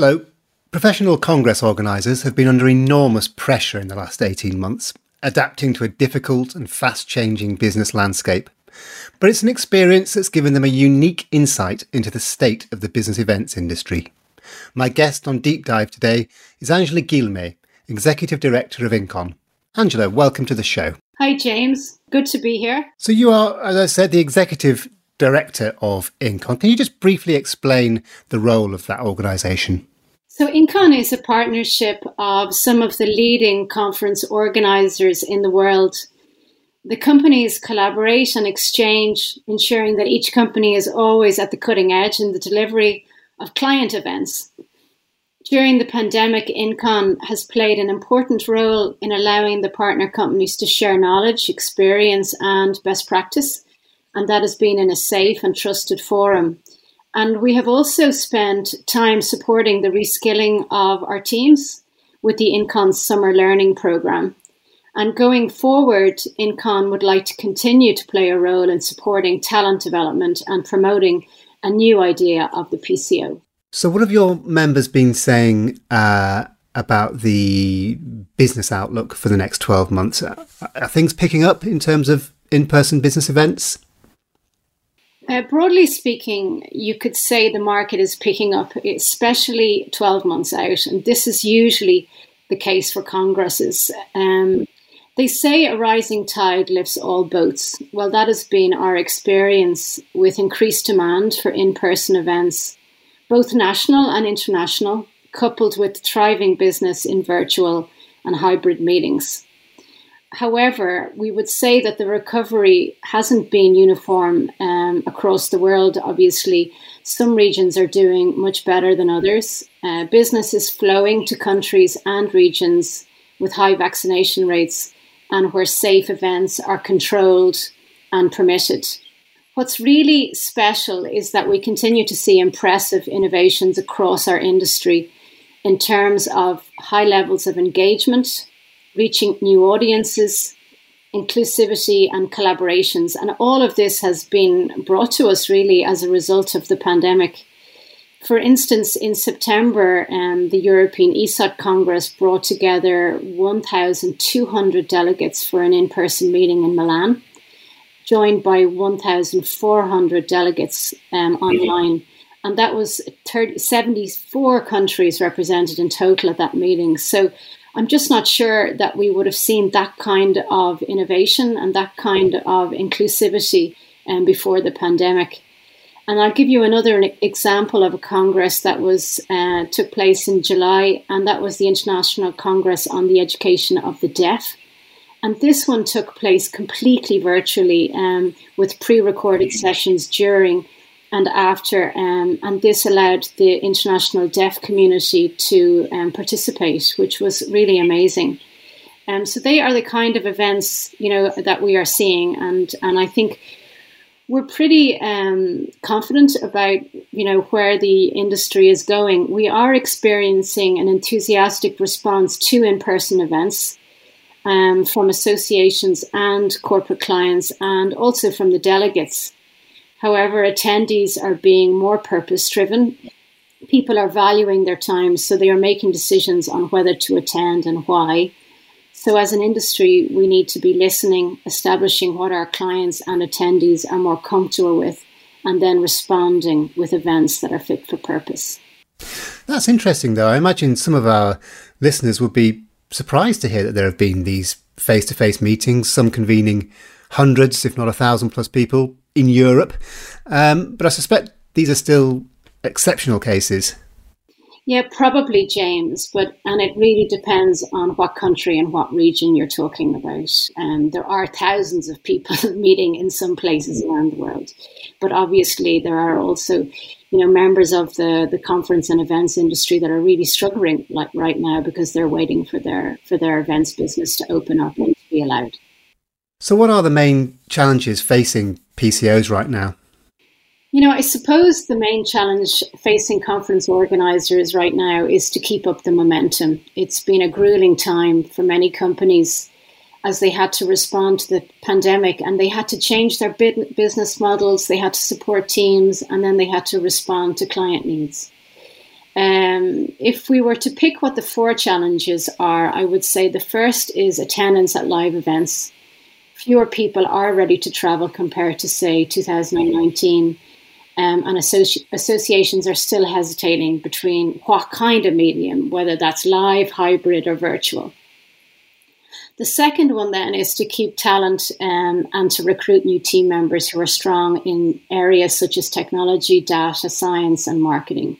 Hello. Professional Congress organisers have been under enormous pressure in the last 18 months, adapting to a difficult and fast changing business landscape. But it's an experience that's given them a unique insight into the state of the business events industry. My guest on Deep Dive today is Angela Guillemet, Executive Director of Incon. Angela, welcome to the show. Hi, James. Good to be here. So, you are, as I said, the Executive Director of Incon. Can you just briefly explain the role of that organisation? So, Incon is a partnership of some of the leading conference organisers in the world. The companies collaborate and exchange, ensuring that each company is always at the cutting edge in the delivery of client events. During the pandemic, Incon has played an important role in allowing the partner companies to share knowledge, experience, and best practice and that has been in a safe and trusted forum. And we have also spent time supporting the reskilling of our teams with the Incon Summer Learning Programme. And going forward, Incon would like to continue to play a role in supporting talent development and promoting a new idea of the PCO. So, what have your members been saying uh, about the business outlook for the next 12 months? Are things picking up in terms of in person business events? Uh, broadly speaking, you could say the market is picking up, especially 12 months out. And this is usually the case for congresses. Um, they say a rising tide lifts all boats. Well, that has been our experience with increased demand for in person events, both national and international, coupled with thriving business in virtual and hybrid meetings. However, we would say that the recovery hasn't been uniform um, across the world. Obviously, some regions are doing much better than others. Uh, business is flowing to countries and regions with high vaccination rates and where safe events are controlled and permitted. What's really special is that we continue to see impressive innovations across our industry in terms of high levels of engagement, reaching new audiences, inclusivity, and collaborations. And all of this has been brought to us really as a result of the pandemic. For instance, in September, um, the European ESOT Congress brought together 1,200 delegates for an in person meeting in Milan, joined by 1,400 delegates um, online. And that was 30, 74 countries represented in total at that meeting. So I'm just not sure that we would have seen that kind of innovation and that kind of inclusivity um, before the pandemic. And I'll give you another example of a congress that was uh, took place in July, and that was the International Congress on the Education of the Deaf. And this one took place completely virtually um, with pre recorded sessions during and after, um, and this allowed the international deaf community to um, participate, which was really amazing. Um, so they are the kind of events you know that we are seeing, and and I think we're pretty um, confident about you know where the industry is going. We are experiencing an enthusiastic response to in-person events. Um, from associations and corporate clients, and also from the delegates. However, attendees are being more purpose driven. People are valuing their time, so they are making decisions on whether to attend and why. So, as an industry, we need to be listening, establishing what our clients and attendees are more comfortable with, and then responding with events that are fit for purpose. That's interesting, though. I imagine some of our listeners would be surprised to hear that there have been these face to face meetings, some convening hundreds, if not a thousand plus people, in Europe. Um, but I suspect these are still exceptional cases. Yeah, probably, James. But and it really depends on what country and what region you're talking about. Um, there are thousands of people meeting in some places around the world, but obviously there are also, you know, members of the the conference and events industry that are really struggling like right now because they're waiting for their for their events business to open up and to be allowed. So, what are the main challenges facing PCOs right now? You know, I suppose the main challenge facing conference organisers right now is to keep up the momentum. It's been a grueling time for many companies as they had to respond to the pandemic and they had to change their business models, they had to support teams, and then they had to respond to client needs. Um, if we were to pick what the four challenges are, I would say the first is attendance at live events. Fewer people are ready to travel compared to, say, 2019. Um, and associ- associations are still hesitating between what kind of medium, whether that's live, hybrid, or virtual. The second one then is to keep talent um, and to recruit new team members who are strong in areas such as technology, data science, and marketing.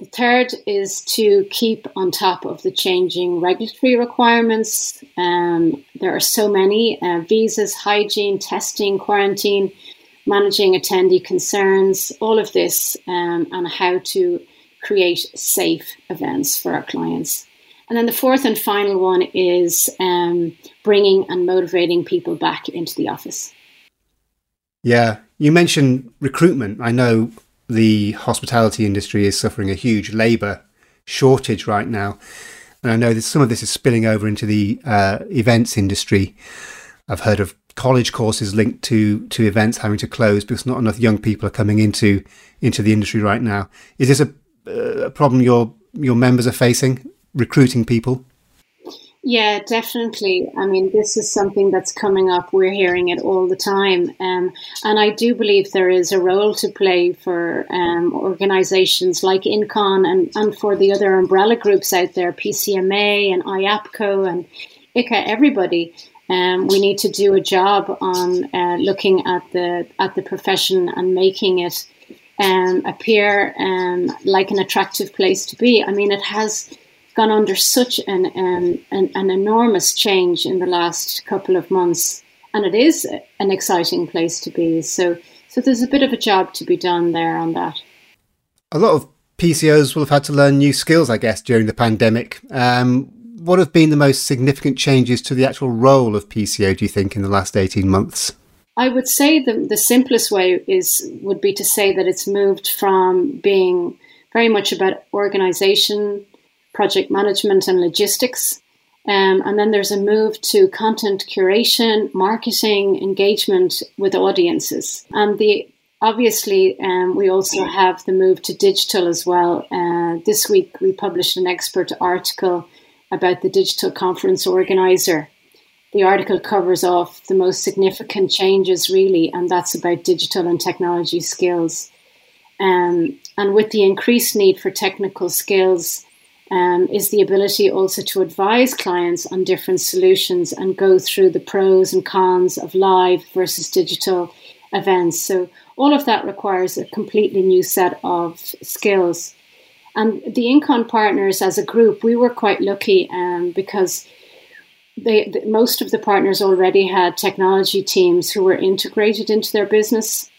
The third is to keep on top of the changing regulatory requirements. Um, there are so many uh, visas, hygiene, testing, quarantine, managing attendee concerns, all of this, um, and how to create safe events for our clients. And then the fourth and final one is um, bringing and motivating people back into the office. Yeah, you mentioned recruitment. I know the hospitality industry is suffering a huge labour shortage right now. And I know that some of this is spilling over into the uh, events industry. I've heard of college courses linked to to events having to close because not enough young people are coming into into the industry right now. Is this a, a problem your your members are facing? recruiting people? Yeah, definitely. I mean, this is something that's coming up. We're hearing it all the time. Um, and I do believe there is a role to play for um, organizations like INCON and, and for the other umbrella groups out there, PCMA and IAPCO and ICA, everybody. Um, we need to do a job on uh, looking at the at the profession and making it um, appear um, like an attractive place to be. I mean, it has gone under such an, um, an, an enormous change in the last couple of months, and it is an exciting place to be. So, so there's a bit of a job to be done there on that. A lot of PCOs will have had to learn new skills, I guess, during the pandemic. Um, what have been the most significant changes to the actual role of PCO, do you think, in the last 18 months? I would say the, the simplest way is would be to say that it's moved from being very much about organization project management and logistics. Um, and then there's a move to content curation, marketing, engagement with audiences. And the obviously, um, we also have the move to digital as well. Uh, this week, we published an expert article about the digital conference organizer. The article covers off the most significant changes, really, and that's about digital and technology skills. Um, and with the increased need for technical skills, um, is the ability also to advise clients on different solutions and go through the pros and cons of live versus digital events. So, all of that requires a completely new set of skills. And the INCON partners as a group, we were quite lucky um, because they, the, most of the partners already had technology teams who were integrated into their business.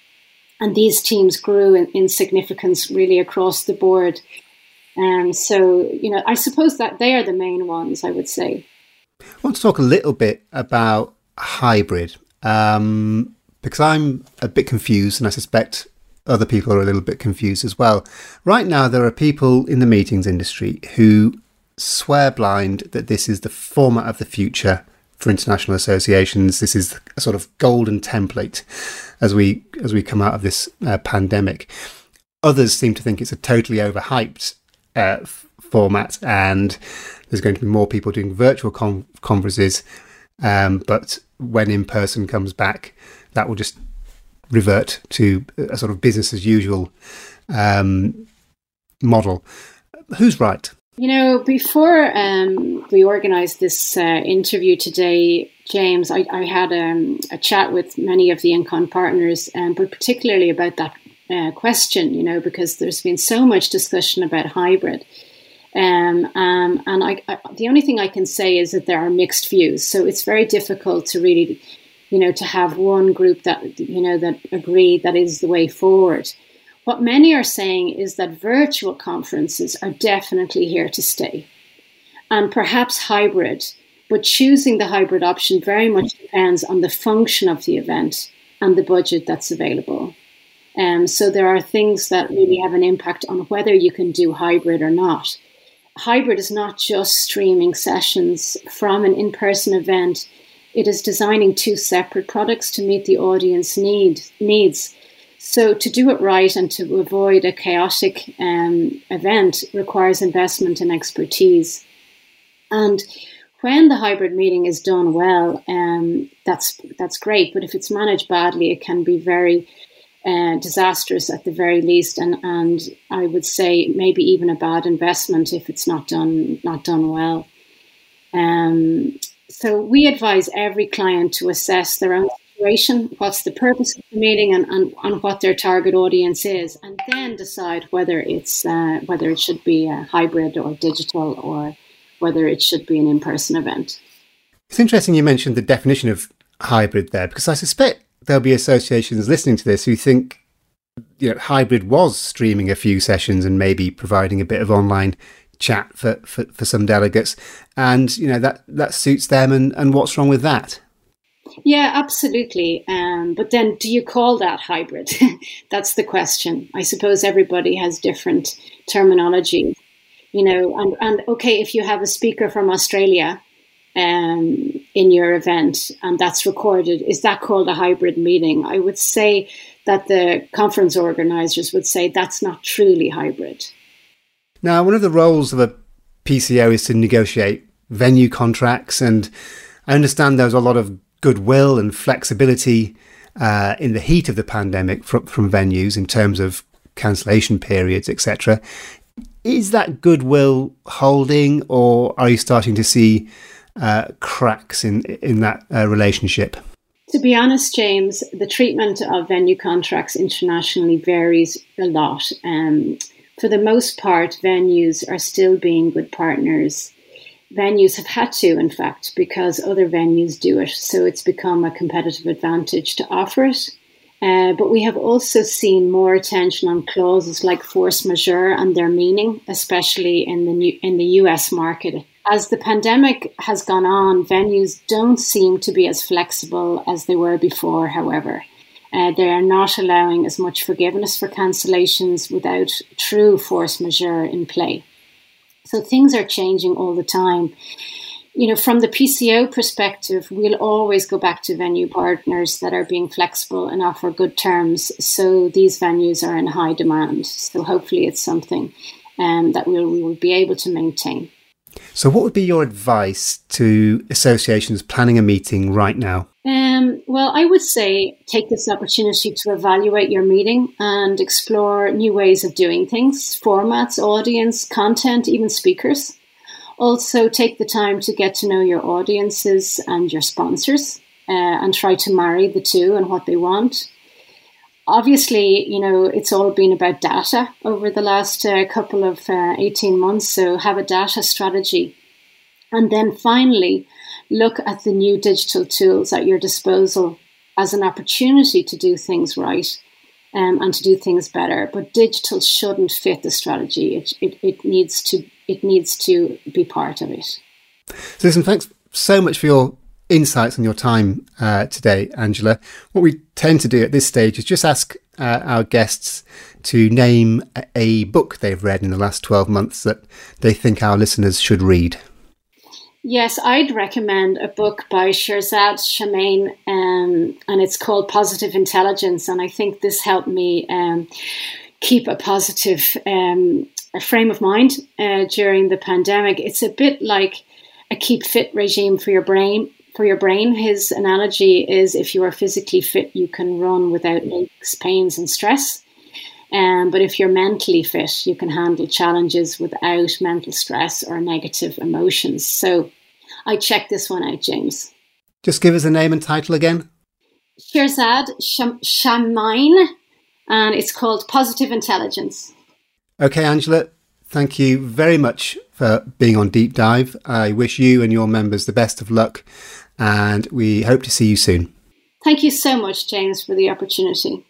And these teams grew in, in significance really across the board. Um, so, you know, I suppose that they are the main ones, I would say. I want to talk a little bit about hybrid um, because I'm a bit confused and I suspect other people are a little bit confused as well. Right now, there are people in the meetings industry who swear blind that this is the format of the future for international associations. This is a sort of golden template as we as we come out of this uh, pandemic. Others seem to think it's a totally overhyped uh, format, and there's going to be more people doing virtual con- conferences. Um, but when in person comes back, that will just revert to a sort of business as usual um, model. Who's right? You know, before um, we organised this uh, interview today, James, I, I had um, a chat with many of the INCON partners, um, but particularly about that uh, question, you know, because there's been so much discussion about hybrid. Um, um, and I, I, the only thing I can say is that there are mixed views. So it's very difficult to really, you know, to have one group that, you know, that agree that is the way forward. What many are saying is that virtual conferences are definitely here to stay and perhaps hybrid, but choosing the hybrid option very much depends on the function of the event and the budget that's available. Um, so there are things that really have an impact on whether you can do hybrid or not. Hybrid is not just streaming sessions from an in person event, it is designing two separate products to meet the audience need, needs. So to do it right and to avoid a chaotic um, event requires investment and expertise. And when the hybrid meeting is done well, um, that's that's great. But if it's managed badly, it can be very uh, disastrous at the very least, and and I would say maybe even a bad investment if it's not done not done well. Um, so we advise every client to assess their own situation, what's the purpose of the meeting, and, and, and what their target audience is, and then decide whether it's uh, whether it should be a hybrid or digital or whether it should be an in-person event. It's interesting you mentioned the definition of hybrid there because I suspect there'll be associations listening to this who think you know hybrid was streaming a few sessions and maybe providing a bit of online chat for, for, for some delegates. And you know that that suits them and, and what's wrong with that? Yeah absolutely. Um, but then do you call that hybrid? That's the question. I suppose everybody has different terminology you know and, and okay if you have a speaker from australia um, in your event and that's recorded is that called a hybrid meeting? I would say that the conference organizers would say that's not truly hybrid. Now one of the roles of a pco is to negotiate venue contracts and i understand there's a lot of goodwill and flexibility uh, in the heat of the pandemic from, from venues in terms of cancellation periods etc is that goodwill holding, or are you starting to see uh, cracks in in that uh, relationship? To be honest, James, the treatment of venue contracts internationally varies a lot. Um, for the most part, venues are still being good partners. Venues have had to, in fact, because other venues do it. So it's become a competitive advantage to offer it. Uh, but we have also seen more attention on clauses like force majeure and their meaning, especially in the new, in the US market. As the pandemic has gone on, venues don't seem to be as flexible as they were before. However, uh, they are not allowing as much forgiveness for cancellations without true force majeure in play. So things are changing all the time you know, from the PCO perspective, we'll always go back to venue partners that are being flexible and offer good terms. So these venues are in high demand. So hopefully, it's something um, that we'll, we will be able to maintain. So, what would be your advice to associations planning a meeting right now? Um, well, I would say take this opportunity to evaluate your meeting and explore new ways of doing things, formats, audience, content, even speakers. Also, take the time to get to know your audiences and your sponsors uh, and try to marry the two and what they want. Obviously, you know, it's all been about data over the last uh, couple of uh, 18 months, so have a data strategy. And then finally, look at the new digital tools at your disposal as an opportunity to do things right um, and to do things better. But digital shouldn't fit the strategy. It, it, it needs to it needs to be part of it. Listen, thanks so much for your insights on your time uh, today, Angela. What we tend to do at this stage is just ask uh, our guests to name a book they've read in the last 12 months that they think our listeners should read. Yes, I'd recommend a book by Shirzad Chamine, um, and it's called Positive Intelligence. And I think this helped me um, keep a positive um, a frame of mind uh, during the pandemic. It's a bit like a keep fit regime for your brain. For your brain, his analogy is if you are physically fit, you can run without aches, pains, and stress. Um, but if you're mentally fit, you can handle challenges without mental stress or negative emotions. So I checked this one out, James. Just give us a name and title again. Shirzad Chamine, and it's called Positive Intelligence. Okay, Angela, thank you very much for being on Deep Dive. I wish you and your members the best of luck, and we hope to see you soon. Thank you so much, James, for the opportunity.